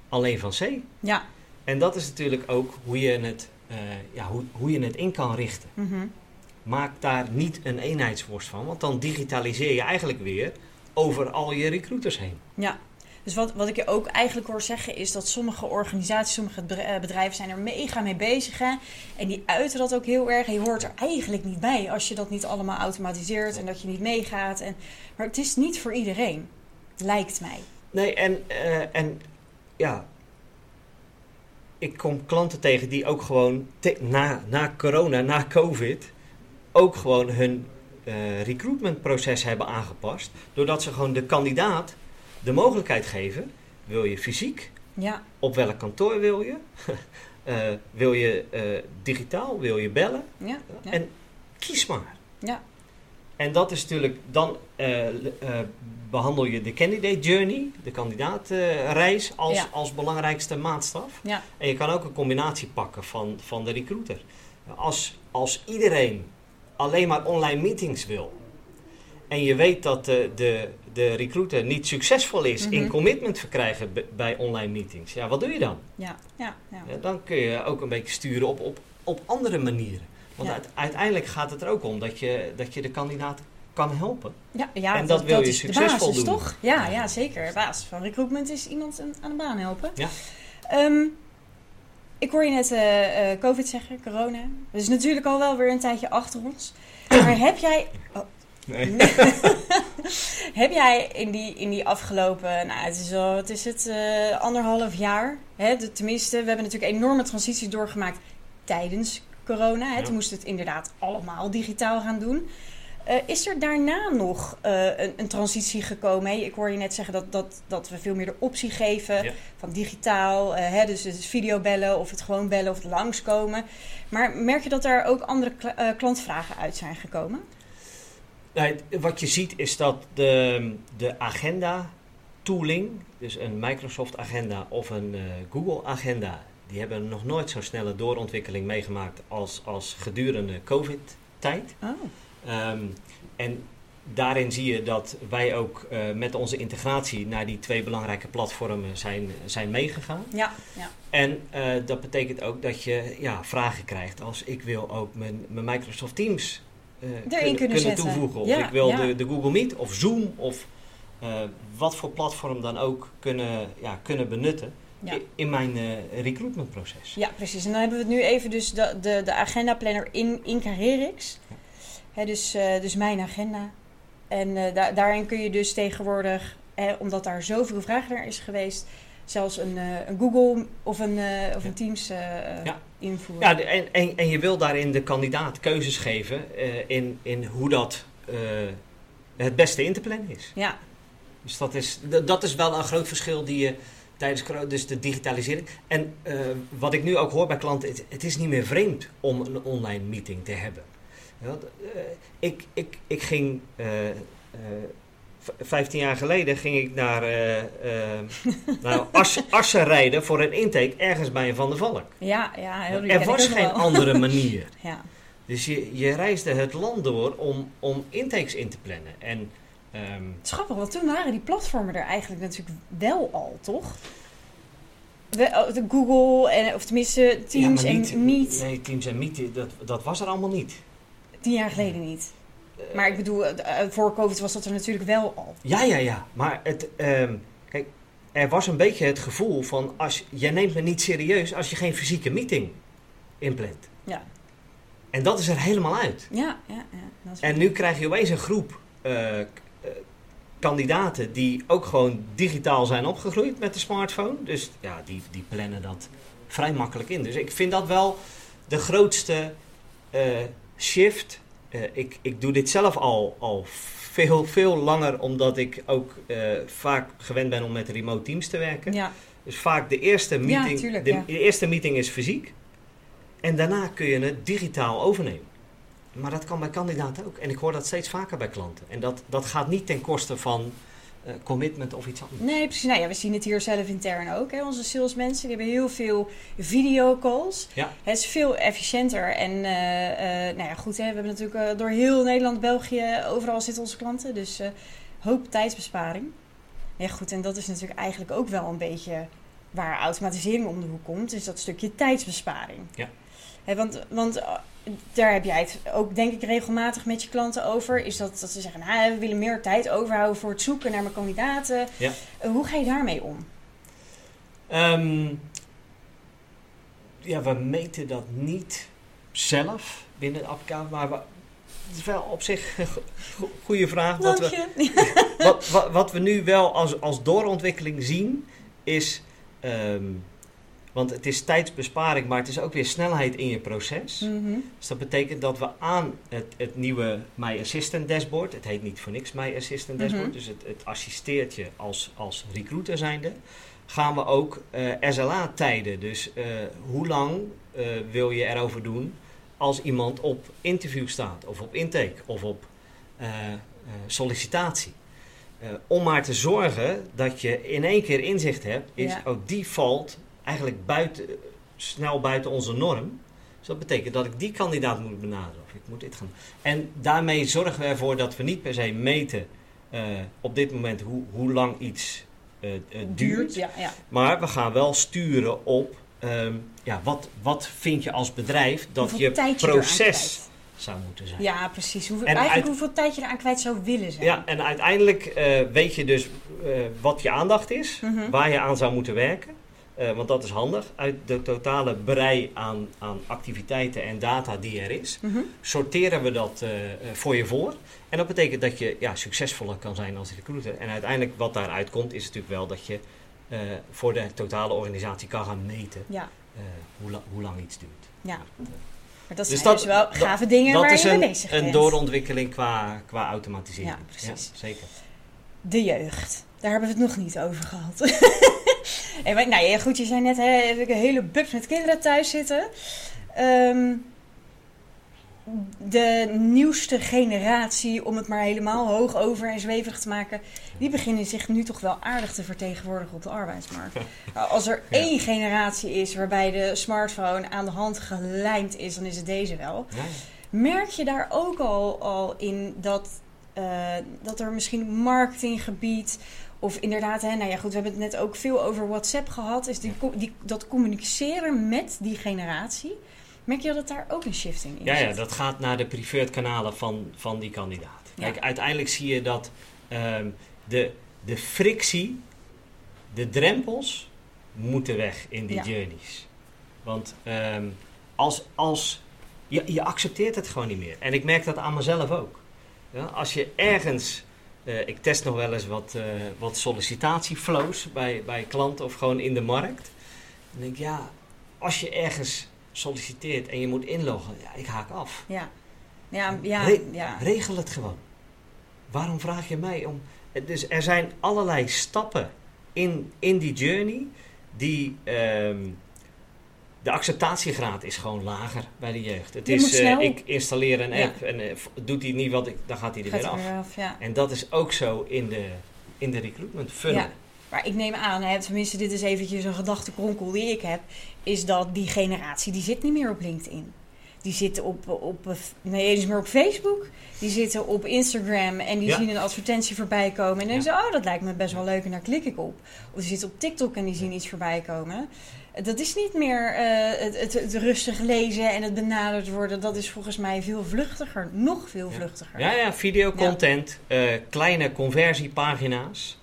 alleen van C. Ja. En dat is natuurlijk ook hoe je het uh, ja, hoe, hoe je het in kan richten. Mm Maak daar niet een eenheidsworst van, want dan digitaliseer je eigenlijk weer over al je recruiters heen. Ja, dus wat, wat ik je ook eigenlijk hoor zeggen is dat sommige organisaties, sommige eh, bedrijven zijn er mega mee bezig. Hè? En die uiten dat ook heel erg. Je hoort er eigenlijk niet bij als je dat niet allemaal automatiseert en dat je niet meegaat. En, maar het is niet voor iedereen, lijkt mij. Nee, en, uh, en ja, ik kom klanten tegen die ook gewoon na, na corona, na COVID, ook gewoon hun uh, recruitmentproces hebben aangepast. Doordat ze gewoon de kandidaat de mogelijkheid geven: wil je fysiek? Ja. Op welk kantoor wil je? uh, wil je uh, digitaal? Wil je bellen? Ja, ja. En kies maar. Ja. En dat is natuurlijk, dan uh, uh, behandel je de candidate journey, de kandidaatreis, uh, als, als belangrijkste maatstaf. Ja. En je kan ook een combinatie pakken van, van de recruiter. Als, als iedereen alleen maar online meetings wil en je weet dat de, de, de recruiter niet succesvol is mm -hmm. in mhm. commitment verkrijgen bij online meetings, ja, wat doe je dan? Ja. Ja, ja. ja dan kun je ook een beetje sturen op, op, op andere manieren. Want uiteindelijk gaat het er ook om dat je, dat je de kandidaat kan helpen. Ja, ja en dat, wil je succesvol doen. toch? Ja, ja, zeker. De basis van recruitment is iemand aan de baan helpen. Ja. Um, ik hoor je net uh, uh, COVID zeggen, corona. Dat is natuurlijk al wel weer een tijdje achter ons. Maar heb jij... Oh. Nee. heb jij in die, in die afgelopen, nou het is al, wat is het, uh, anderhalf jaar, hè, de, tenminste, we hebben natuurlijk een enorme transitie doorgemaakt tijdens corona. Hè? Ja. Toen moest het inderdaad allemaal digitaal gaan doen. Uh, is er daarna nog uh, een, een, transitie gekomen? Ik hoor je net zeggen dat, dat, dat we veel meer de optie geven ja. van digitaal, uh, hè, dus, dus videobellen of het gewoon bellen of het langskomen. Maar merk je dat er ook andere kl klantvragen uit zijn gekomen? Nee, wat je ziet is dat de, de agenda tooling, dus een Microsoft agenda of een Google agenda, die hebben nog nooit zo'n snelle doorontwikkeling meegemaakt als, als gedurende COVID-tijd. Oh. Um, en daarin zie je dat wij ook uh, met onze integratie naar die twee belangrijke platformen zijn, zijn meegegaan. Ja, ja. En uh, dat betekent ook dat je ja, vragen krijgt als ik wil ook mijn, mijn Microsoft Teams uh, kunnen, kunnen, kunnen toevoegen. Of ja, ik wil ja. de, de Google Meet of Zoom of wat voor platform dan ook kunnen, ja, kunnen benutten ja. in mijn uh, recruitmentproces. Ja, precies. En dan hebben we het nu even dus de, de, de agenda planner in, in Carrerix. Ja. dus, uh, dus mijn agenda. En uh, da daarin kun je dus tegenwoordig, omdat daar zoveel vraag naar is geweest, zelfs een, een Google of een, of een Teams invoeren. Ja, en, en, en je wil daarin de kandidaat keuzes geven in, in hoe dat het beste in te plannen is. Ja. Dus dat is, dat is wel een groot verschil die je tijdens dus de digitalisering. En uh, wat ik nu ook hoor bij klanten, het, het, is niet meer vreemd om een online meeting te hebben. Ja, uh, ik, ik, ik ging, uh, 15 jaar geleden ging ik naar, naar Assen, rijden voor een intake ergens bij een Van der Valk. Ja, ja heel Er was geen andere manier. ja. Dus je, je reisde het land door om, om intakes in te plannen. En Um, Schappig, want toen waren die platformen er eigenlijk natuurlijk wel al, toch? Oh, de Google, en, of tenminste Teams ja, niet, en Meet. Nee, Teams en Meet, dat, dat was er allemaal niet. Tien jaar geleden niet. maar ik bedoel, uh, voor COVID was dat er natuurlijk wel al. Ja, ja, ja. Maar het, um, kijk, er was een beetje het gevoel van, als, jij neemt me niet serieus als je geen fysieke meeting inplant. Ja. En dat is er helemaal uit. Ja, ja, ja. en nu krijg je opeens een groep uh, kandidaten die ook gewoon digitaal zijn opgegroeid met de smartphone. Dus ja, die, die plannen dat vrij makkelijk in. Dus ik vind dat wel de grootste uh, shift. Uh, ik, ik doe dit zelf al, al veel, veel langer, omdat ik ook uh, vaak gewend ben om met remote teams te werken. Ja. Dus vaak de eerste meeting, ja, tuurlijk, de, ja. de eerste meeting is fysiek. En daarna kun je het digitaal overnemen. Maar dat kan bij kandidaten ook. En ik hoor dat steeds vaker bij klanten. En dat, dat gaat niet ten koste van uh, commitment of iets anders. Nee, precies. Nou ja, we zien het hier zelf intern ook. Hè. Onze salesmensen die hebben heel veel videocalls. Ja. Het is veel efficiënter. En uh, uh, nou ja, goed, hè, we hebben natuurlijk door heel Nederland, België, overal zitten onze klanten. Dus hoop tijdsbesparing. Ja, goed. En dat is natuurlijk eigenlijk ook wel een beetje waar automatisering om de hoek komt. Is dat stukje tijdsbesparing. Ja. Want, want daar heb jij het ook denk ik regelmatig met je klanten over. Is dat, dat ze zeggen, nou, we willen meer tijd overhouden voor het zoeken naar mijn kandidaten. Ja. Uh, hoe ga je daarmee om? Um, ja, we meten dat niet zelf binnen appkamer, maar we, het is wel op zich een go goede vraag. Wat we, wat, wat, wat, we nu wel als, als doorontwikkeling zien, is... Um, want het is tijdsbesparing, maar het is ook weer snelheid in je proces. Mm -hmm. Dus dat betekent dat we aan het, het nieuwe My Assistant dashboard, het heet niet voor niks My Assistant dashboard, Mhm. dus het, het assisteert je als, als recruiter zijnde, gaan we ook uh, SLA-tijden. Dus uh, hoe lang uh, wil je erover doen als iemand op interview staat, of op intake, of op sollicitatie. om maar te zorgen dat je in één keer inzicht hebt, is Ja. ook die valt eigenlijk buiten, snel buiten onze norm. Dus dat betekent dat ik die kandidaat moet benaderen. Of ik moet dit gaan. En daarmee zorgen we ervoor dat we niet per se meten uh, op dit moment hoe, hoe lang iets uh, uh, duurt. Duurt, ja, ja. Maar we gaan wel sturen op um, ja, wat, wat vind je als bedrijf dat Hoeveel je proces zou moeten zijn. Ja, precies. Hoeveel, En eigenlijk uit- hoeveel tijd je eraan kwijt zou willen zijn. Ja, en uiteindelijk eh, weet je dus eh, wat je aandacht is, Mhm. waar je aan zou moeten werken. Eh, want dat is handig. Uit de totale brei aan, aan activiteiten en data die er is, Mhm. sorteren we dat eh, eh, voor je voor. En dat betekent dat je ja, succesvoller kan zijn als recruiter. En uiteindelijk wat daaruit komt, is natuurlijk wel dat je voor de totale organisatie kan gaan meten Ja, hoe, la- hoe lang iets duurt. ja. Maar dat Dus zijn dat- dus wel dat- gave dingen dat waar je mee een, bezig een doorontwikkeling qua, qua automatisering. Ja, precies. zeker. De jeugd. Daar hebben we het nog niet over gehad. en, maar, nou ja, goed, je zei net, hè, heb ik een hele bubs met kinderen thuis zitten. Ehm, de nieuwste generatie, om het maar helemaal hoog over en zweverig te maken, die beginnen zich nu toch wel aardig te vertegenwoordigen op de arbeidsmarkt. Nou, Als er Ja. één generatie is waarbij de smartphone aan de hand gelijmd is, dan is het deze wel. Ja, Merk je daar ook al, al in dat, eh, dat er misschien marketinggebied of inderdaad, hè, nou ja goed, we hebben het net ook veel over WhatsApp gehad, is die, die, dat communiceren met die generatie. Merk je dat daar ook een shifting in Ja, ja, dat gaat naar de preferred kanalen van, van die kandidaat. Ja. Kijk, uiteindelijk zie je dat ehm, de, de frictie, de drempels, moeten weg in die Ja. journeys. Want ehm, als, als je, je accepteert het gewoon niet meer. En ik merk dat aan mezelf ook. Ja, als je ergens, eh, ik test nog wel eens wat, eh, wat sollicitatieflows bij, bij klanten of gewoon in de markt. Dan denk ik, ja, als je ergens solliciteert en je moet inloggen, ja, ik haak af. Ja, ja, ja, Re- ja. Regel het gewoon. Waarom vraag je mij om. Dus er zijn allerlei stappen in, in die journey die. ehm, de acceptatiegraad is gewoon lager bij de jeugd. Het Je is, eh, ik installeer een Ja. app en eh, v- doet hij niet wat ik, dan gaat hij er Gaat weer er af. weer af, ja. En dat is ook zo in de, in de recruitment funnel. Ja. Maar ik neem aan, hè, tenminste dit is eventjes een gedachtenkronkel die ik heb, is dat die generatie, die zit niet meer op LinkedIn. die zitten op, op nee, eens meer op Facebook. Die zitten op Instagram en die zien een advertentie voorbij komen. En dan denken ze, oh, dat lijkt me best wel leuk en daar klik ik op. Of die zitten op TikTok en die zien iets voorbij komen. Dat is niet meer uh, het, het, het, rustig lezen en het benaderd worden. Dat is volgens mij veel vluchtiger. Nog veel vluchtiger. Ja, ja, videocontent. Uh, kleine conversiepagina's.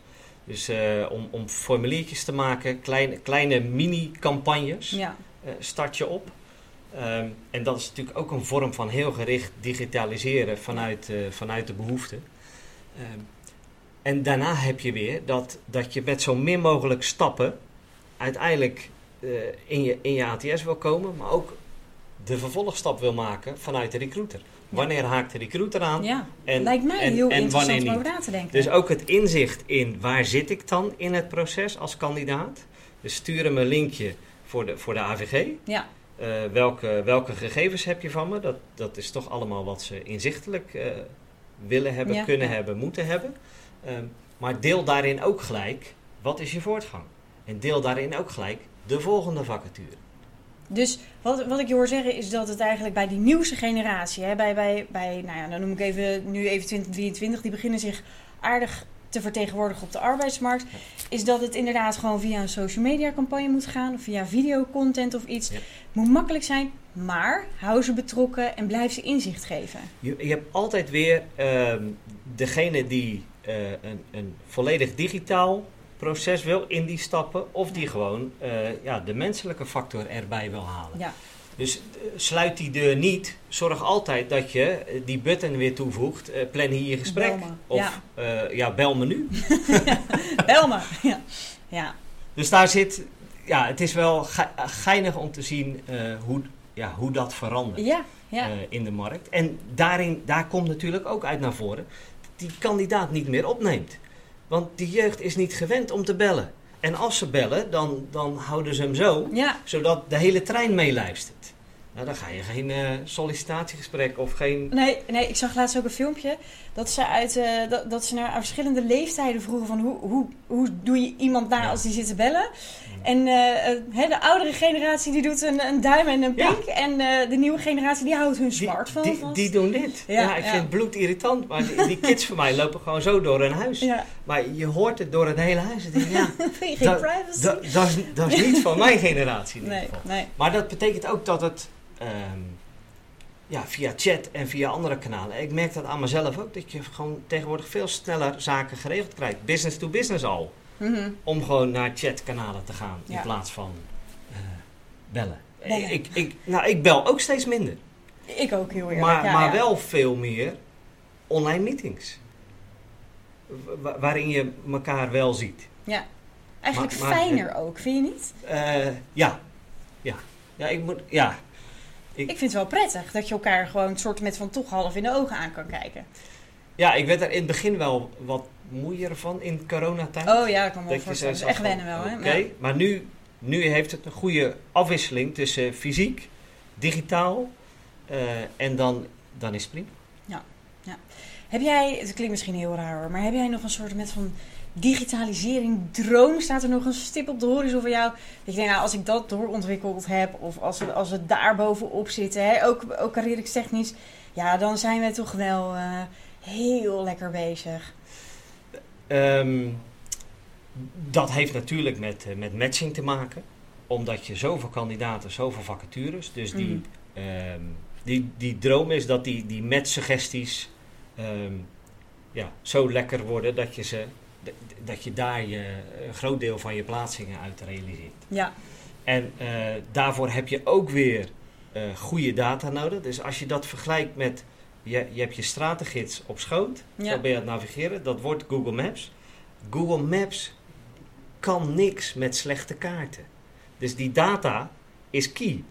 Dus uh, om, om formuliertjes te maken. Kleine, kleine mini-campagnes. Ja. start je op. Um, en dat is natuurlijk ook een vorm van heel gericht digitaliseren vanuit, vanuit de behoefte. Um, en daarna heb je weer dat, dat je met zo min mogelijk stappen uiteindelijk in, je, in je ATS wil komen, maar ook de vervolgstap wil maken vanuit de recruiter. Wanneer haakt de recruiter aan? Ja, en, lijkt mij en, heel en interessant om over na te denken. Dus ook het inzicht in waar zit ik dan in het proces als kandidaat. Dus sturen me een linkje voor de, voor de AVG. Ja. Uh, welke, welke gegevens heb je van me? Dat, dat is toch allemaal wat ze inzichtelijk uh, willen hebben, ja, kunnen hebben, moeten hebben. Um, maar deel daarin ook gelijk, wat is je voortgang? En deel daarin ook gelijk, de volgende vacature. Dus wat, wat ik je hoor zeggen is dat het eigenlijk bij die nieuwste generatie, hè, bij, bij, bij, nou ja, dan noem ik even nu even 2023, die beginnen zich aardig te vertegenwoordigen op de arbeidsmarkt, is dat het inderdaad gewoon via een social media campagne moet gaan, of via videocontent of iets. Het moet makkelijk zijn, maar hou ze betrokken en blijf ze inzicht geven. Je, je hebt altijd weer uh, degene die uh, een, een volledig digitaal proces wil in die stappen, of die gewoon uh, ja, de menselijke factor erbij wil halen. Ja. Dus uh, sluit die deur niet. Zorg altijd dat je uh, die button weer toevoegt. plan hier je gesprek. Of ja. ja, bel me nu. bel me. Ja. ja. Dus daar zit. Ja, het is wel geinig om te zien hoe, ja, hoe dat verandert ja, ja. in de markt. En daarin, daar komt natuurlijk ook uit naar voren die kandidaat niet meer opneemt. Want die jeugd is niet gewend om te bellen. En als ze bellen, dan, dan houden ze hem zo, zodat de hele trein meeluistert. Nou, dan ga je geen uh, sollicitatiegesprek of geen... Nee, nee, ik zag laatst ook een filmpje dat ze, uit, uh, dat, dat ze naar verschillende leeftijden vroegen van hoe, hoe, hoe doe je iemand na als die zit te bellen. En uh, de oudere generatie die doet een, een duim en een pink. En de nieuwe generatie die houdt hun smartphone die, vast. Die, doen dit. Ja, ik vind het bloed irritant. Maar die, die, kids van mij lopen gewoon zo door hun huis. Maar je hoort het door het hele huis. Denk, ja, geen privacy? Dat is, dat is niet van mijn generatie in nee, nee. Maar dat betekent ook dat het... Um, ja, via chat en via andere kanalen. Ik merk dat aan mezelf ook, dat je gewoon tegenwoordig veel sneller zaken geregeld krijgt. Business to business al. Mm Om gewoon naar chatkanalen te gaan in plaats van uh, bellen. bellen. Ik, ik, nou, ik bel ook steeds minder. Ik ook heel erg. Maar, ja, maar ja. wel veel meer online meetings. Wa waarin je elkaar wel ziet. Ja, eigenlijk maar, maar, fijner ook, vind je niet? Uh, ja. ja. Ja, ik moet, ja. Ik, ik, vind het wel prettig dat je elkaar gewoon soort met van toch half in de ogen aan kan kijken. Ja, ik werd er in het begin wel wat moeier van in coronatijd. Oh ja, dat kan wel. Dat is echt wennen wel, hè? Oké, maar nu, nu heeft het een goede afwisseling tussen fysiek, digitaal uh, en dan, dan is het prima. Ja, ja. Heb jij, het klinkt misschien heel raar hoor, maar heb jij nog een soort met van digitalisering droom? Staat er nog een stip op de horizon voor jou? Dat je denkt, nou, als ik dat doorontwikkeld heb, of als we, als we daar bovenop zitten, hè, ook, ook technisch, ja, dan zijn we toch wel uh, heel lekker bezig. Um, dat heeft natuurlijk met, uh, met matching te maken. Omdat je zoveel kandidaten, zoveel vacatures. Dus die, mm. um, die, die droom is dat die, die matchsuggesties um, ja, zo lekker worden dat je ze dat je daar je, een groot deel van je plaatsingen uit realiseert. Ja. En uh, daarvoor heb je ook weer uh, goede data nodig. Dus als je dat vergelijkt met, je, je hebt je stratengids op schoot, ja. zo ben je aan het navigeren, dat wordt Google Maps. Google Maps kan niks met slechte kaarten. Dus die data is key.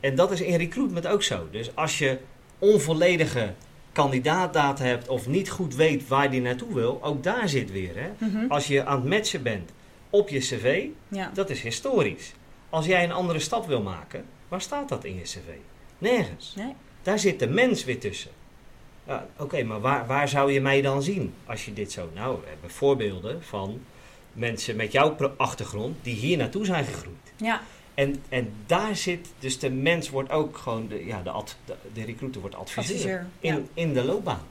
En dat is in recruitment ook zo. Dus als je onvolledige kandidaatdata hebt of niet goed weet waar die naartoe wil, ook daar zit weer. Hè? Mm -hmm. Als je aan het matchen bent op je cv, ja. dat is historisch. Als jij een andere stap wil maken, waar staat dat in je cv? Nergens. Nee. Daar zit de mens weer tussen. Ja, Oké, okay, maar waar, waar zou je mij dan zien als je dit zo... Nou, we hebben voorbeelden van mensen met jouw achtergrond die hier naartoe zijn gegroeid. Ja. En, en daar zit, dus de mens wordt ook gewoon, de, ja, de, ad, de, de recruiter wordt adviseur, Adviseur, in, ja. in de loopbaan.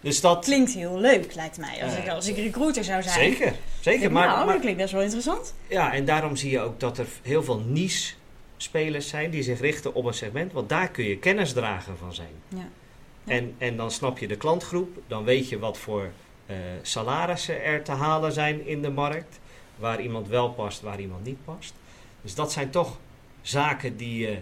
Dus dat, Klinkt heel leuk, lijkt mij. Als, Eh, ik, als ik recruiter zou zijn. zeker, zeker. Maar, nou, maar, dat klinkt best wel interessant. ja, en daarom zie je ook dat er heel veel niche spelers zijn die zich richten op een segment, want daar kun je kennisdrager van zijn. Ja. Ja. En, en dan snap je de klantgroep, dan weet je wat voor eh, salarissen er te halen zijn in de markt, waar iemand wel past, waar iemand niet past. Dus dat zijn toch zaken die je,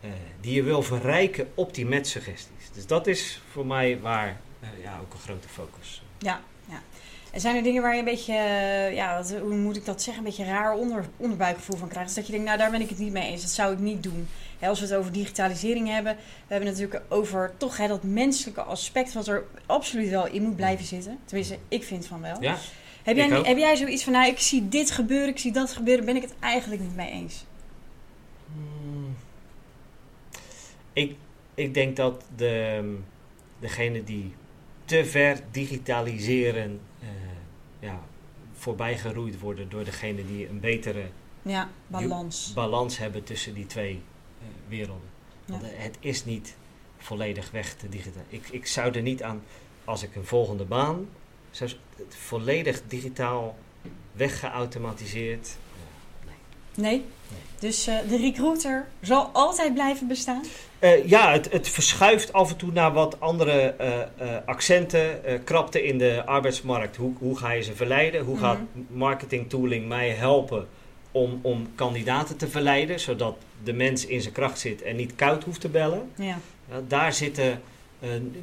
eh, die je wil verrijken op die metsuggesties. Dus dat is voor mij waar eh, ja, ook een grote focus. Ja, ja. En zijn er dingen waar je een beetje, eh, ja, wat, hoe moet ik dat zeggen, een beetje raar onder, onderbuikgevoel van krijgt? Dus dat je denkt, nou daar ben ik het niet mee eens, dat zou ik niet doen. Als we het over digitalisering hebben, we hebben het natuurlijk over toch hè, dat menselijke aspect wat er absoluut wel in moet blijven zitten. Tenminste, ik vind van wel. Ja, heb, jij, heb jij zoiets van, nou ik zie dit gebeuren, ik zie dat gebeuren, ben ik het eigenlijk niet mee eens? Hmm. Ik, ik denk dat de, degene die te ver digitaliseren, eh ja, voorbij geroeid worden door degene die een betere Ja, balans. balans hebben tussen die twee eh, werelden. Want Ja. eh, het is niet volledig weg te digitaal. Ik, ik zou er niet aan, als ik een volgende baan, zou, s- het volledig digitaal weggeautomatiseerd. Nee? Dus eh, de recruiter zal altijd blijven bestaan? Eh, ja, het, het verschuift af en toe naar wat andere eh, accenten, krapte in de arbeidsmarkt. Hoe, hoe ga je ze verleiden? Hoe gaat marketing tooling mij helpen om, om kandidaten te verleiden, zodat de mens in zijn kracht zit en niet koud hoeft te bellen? Ja. Daar zitten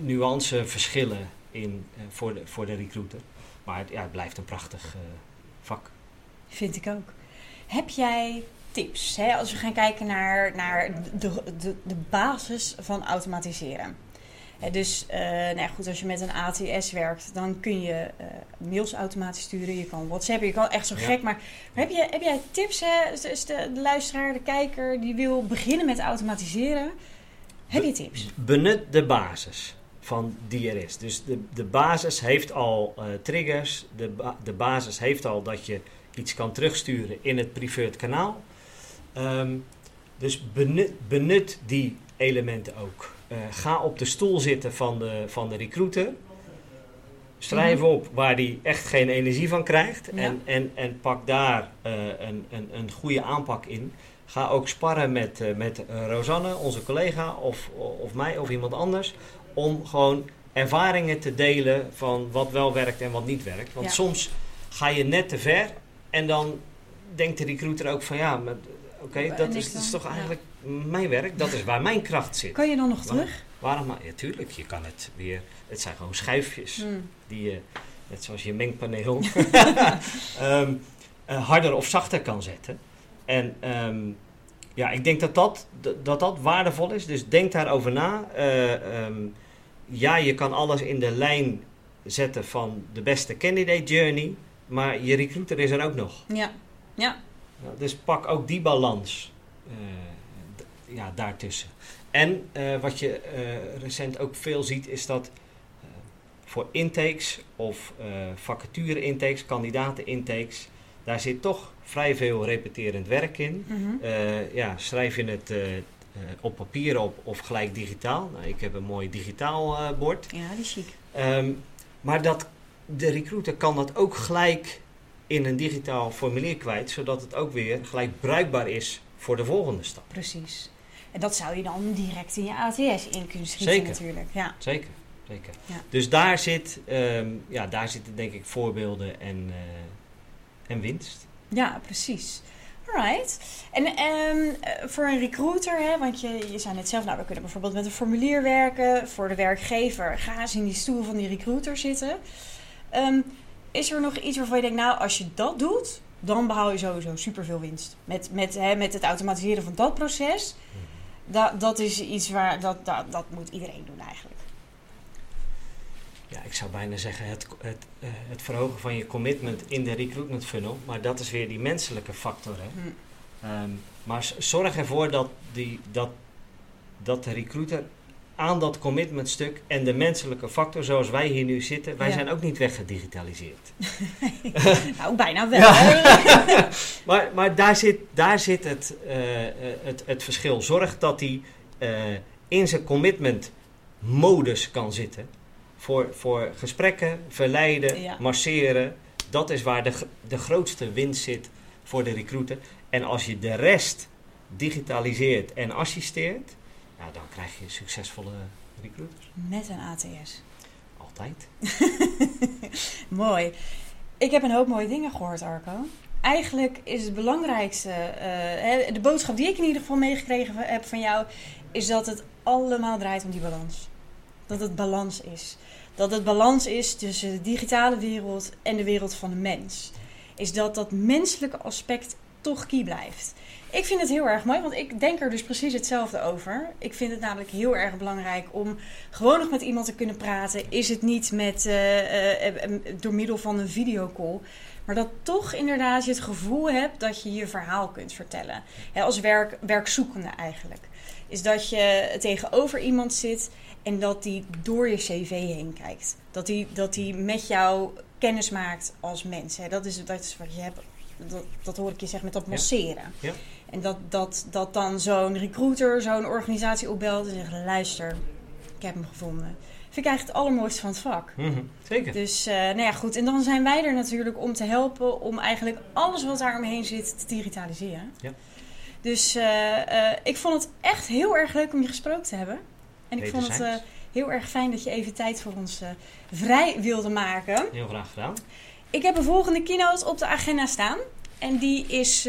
nuanceverschillen in eh, voor, de, voor de recruiter. Maar het, ja, het blijft een prachtig eh, vak. Vind ik ook. Heb jij tips? Hè? Als we gaan kijken naar, naar de, de, de basis van automatiseren. Hè, dus eh, nou ja, goed, als je met een ATS werkt, dan kun je mails automatisch sturen. Je kan WhatsApp, je kan echt zo Ja. gek. Maar heb, je, heb jij tips? Hè? Dus de, de luisteraar, de kijker, die wil beginnen met automatiseren. Heb je tips? Benut de basis van die er is. Dus de, de basis heeft al eh, triggers. De, ba- de basis heeft al dat je iets kan terugsturen in het preferred kanaal. Ehm, dus benut, benut die elementen ook. Eh, ga op de stoel zitten van de, van de recruiter. Schrijf Mhm. op waar die echt geen energie van krijgt. Ja. En, en, en pak daar eh, een, een, een goede aanpak in. Ga ook sparren met, met Rosanne, onze collega, of, of mij of iemand anders. Om gewoon ervaringen te delen van wat wel werkt en wat niet werkt. Want Ja. soms ga je net te ver en dan denkt de recruiter ook van ja, maar, oké, dat, is, dat is toch eigenlijk mijn werk. Dat is waar mijn kracht zit. Kan je dan nog Waar- terug? Waarom? Maar, ja, tuurlijk, je kan het weer. Het zijn gewoon schuifjes Hmm. die je, net zoals je mengpaneel, ehm, eh, harder of zachter kan zetten. En ehm, ja, ik denk dat dat, dat dat waardevol is. Dus denk daarover na. Eh, ehm, ja, je kan alles in de lijn zetten van de beste candidate journey. Maar je recruiter is er ook nog. Ja. Ja. Dus pak ook die balans eh, ja, daartussen. En eh, wat je eh, recent ook veel ziet, is dat voor intakes of eh vacature intakes, kandidaten intakes, daar zit toch vrij veel repeterend werk in. Mhm. Ja, schrijf je het op papier op of gelijk digitaal? Nou, ik heb een mooi digitaal eh, bord. Ja, die is chic. Ehm, maar dat, de recruiter kan dat ook gelijk in een digitaal formulier kwijt, zodat het ook weer gelijk bruikbaar is voor de volgende stap. Precies. En dat zou je dan direct in je ATS in kunnen schieten Zeker. natuurlijk. Ja. Zeker, zeker. Ja. Dus daar, zit, ehm, ja, daar zitten denk ik voorbeelden en, eh, en winst. ja, precies. Alright. En ehm, eh, voor een recruiter, hè, want je, je zei net zelf, nou, we kunnen bijvoorbeeld met een formulier werken. Voor de werkgever, ga eens in die stoel van die recruiter zitten. Ehm, is er nog iets waarvan je denkt, nou, als je dat doet, dan behaal je sowieso superveel winst. Met, met, hè, met het automatiseren van dat proces, da, dat is iets waar, dat, dat, dat moet iedereen doen eigenlijk. Ja, ik zou bijna zeggen het, het, eh, het verhogen van je commitment in de recruitment funnel. Maar dat is weer die menselijke factor. Hè? Hm. Ehm, maar zorg ervoor dat, die, dat, dat de recruiter aan dat commitment stuk en de menselijke factor zoals wij hier nu zitten. Wij Ja. zijn ook niet weggedigitaliseerd. nou, bijna wel. Ja. maar maar daar, zit, daar zit het, eh, eh, het, het verschil. Zorg dat hij in zijn commitment modus kan zitten. Voor, voor gesprekken, verleiden, Ja. masseren. Dat is waar de, de grootste winst zit voor de recruiter. En als je de rest digitaliseert en assisteert, nou, dan krijg je succesvolle recruiters. Met een ATS. Altijd. Mooi. Ik heb een hoop mooie dingen gehoord, Arco. Eigenlijk is het belangrijkste, eh, de boodschap die ik in ieder geval meegekregen heb van jou, is dat het allemaal draait om die balans. Dat het balans is. Dat het balans is tussen de digitale wereld en de wereld van de mens. Is dat dat menselijke aspect toch key blijft. Ik vind het heel erg mooi, want ik denk er dus precies hetzelfde over. Ik vind het namelijk heel erg belangrijk om gewoon nog met iemand te kunnen praten. Is het niet met, eh, eh, eh, door middel van een videocall. Maar dat toch inderdaad je het gevoel hebt dat je je verhaal kunt vertellen. Als werk, werkzoekende eigenlijk. Is dat je tegenover iemand zit en dat die door je cv heen kijkt. Dat die, dat die met jou kennis maakt als mens. Hè. Dat, is, dat is wat je hebt. Dat, dat hoor ik je zeggen met dat masseren. Ja. En dat, dat, dat dan zo'n recruiter, zo'n organisatie opbelt en zegt: luister, ik heb hem gevonden. Vind ik eigenlijk het allermooiste van het vak. Mhm, Zeker. Dus, eh, nou ja, goed. En dan zijn wij er natuurlijk om te helpen om eigenlijk alles wat daar omheen zit te digitaliseren. Ja. Dus eh, eh, ik vond het echt heel erg leuk om je gesproken te hebben. En ik vond het eh, heel erg fijn dat je even tijd voor ons vrij wilde maken. Heel graag gedaan. Ik heb een volgende keynote op de agenda staan. En die is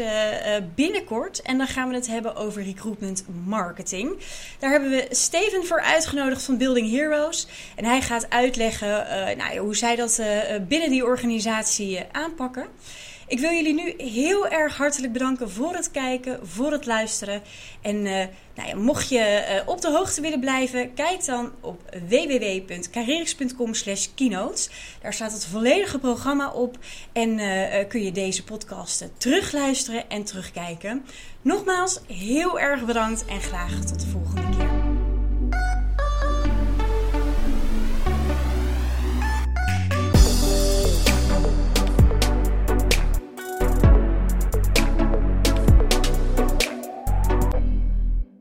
binnenkort. En dan gaan we het hebben over recruitment marketing. Daar hebben we Steven voor uitgenodigd van Building Heroes. En hij gaat uitleggen nou, hoe zij dat binnen die organisatie aanpakken. Ik wil jullie nu heel erg hartelijk bedanken voor het kijken, voor het luisteren. En eh, nou ja, mocht je eh, op de hoogte willen blijven, kijk dan op www.carerix.com slash keynotes. Daar staat het volledige programma op en eh, kun je deze podcast eh, terugluisteren en terugkijken. Nogmaals, heel erg bedankt en graag tot de volgende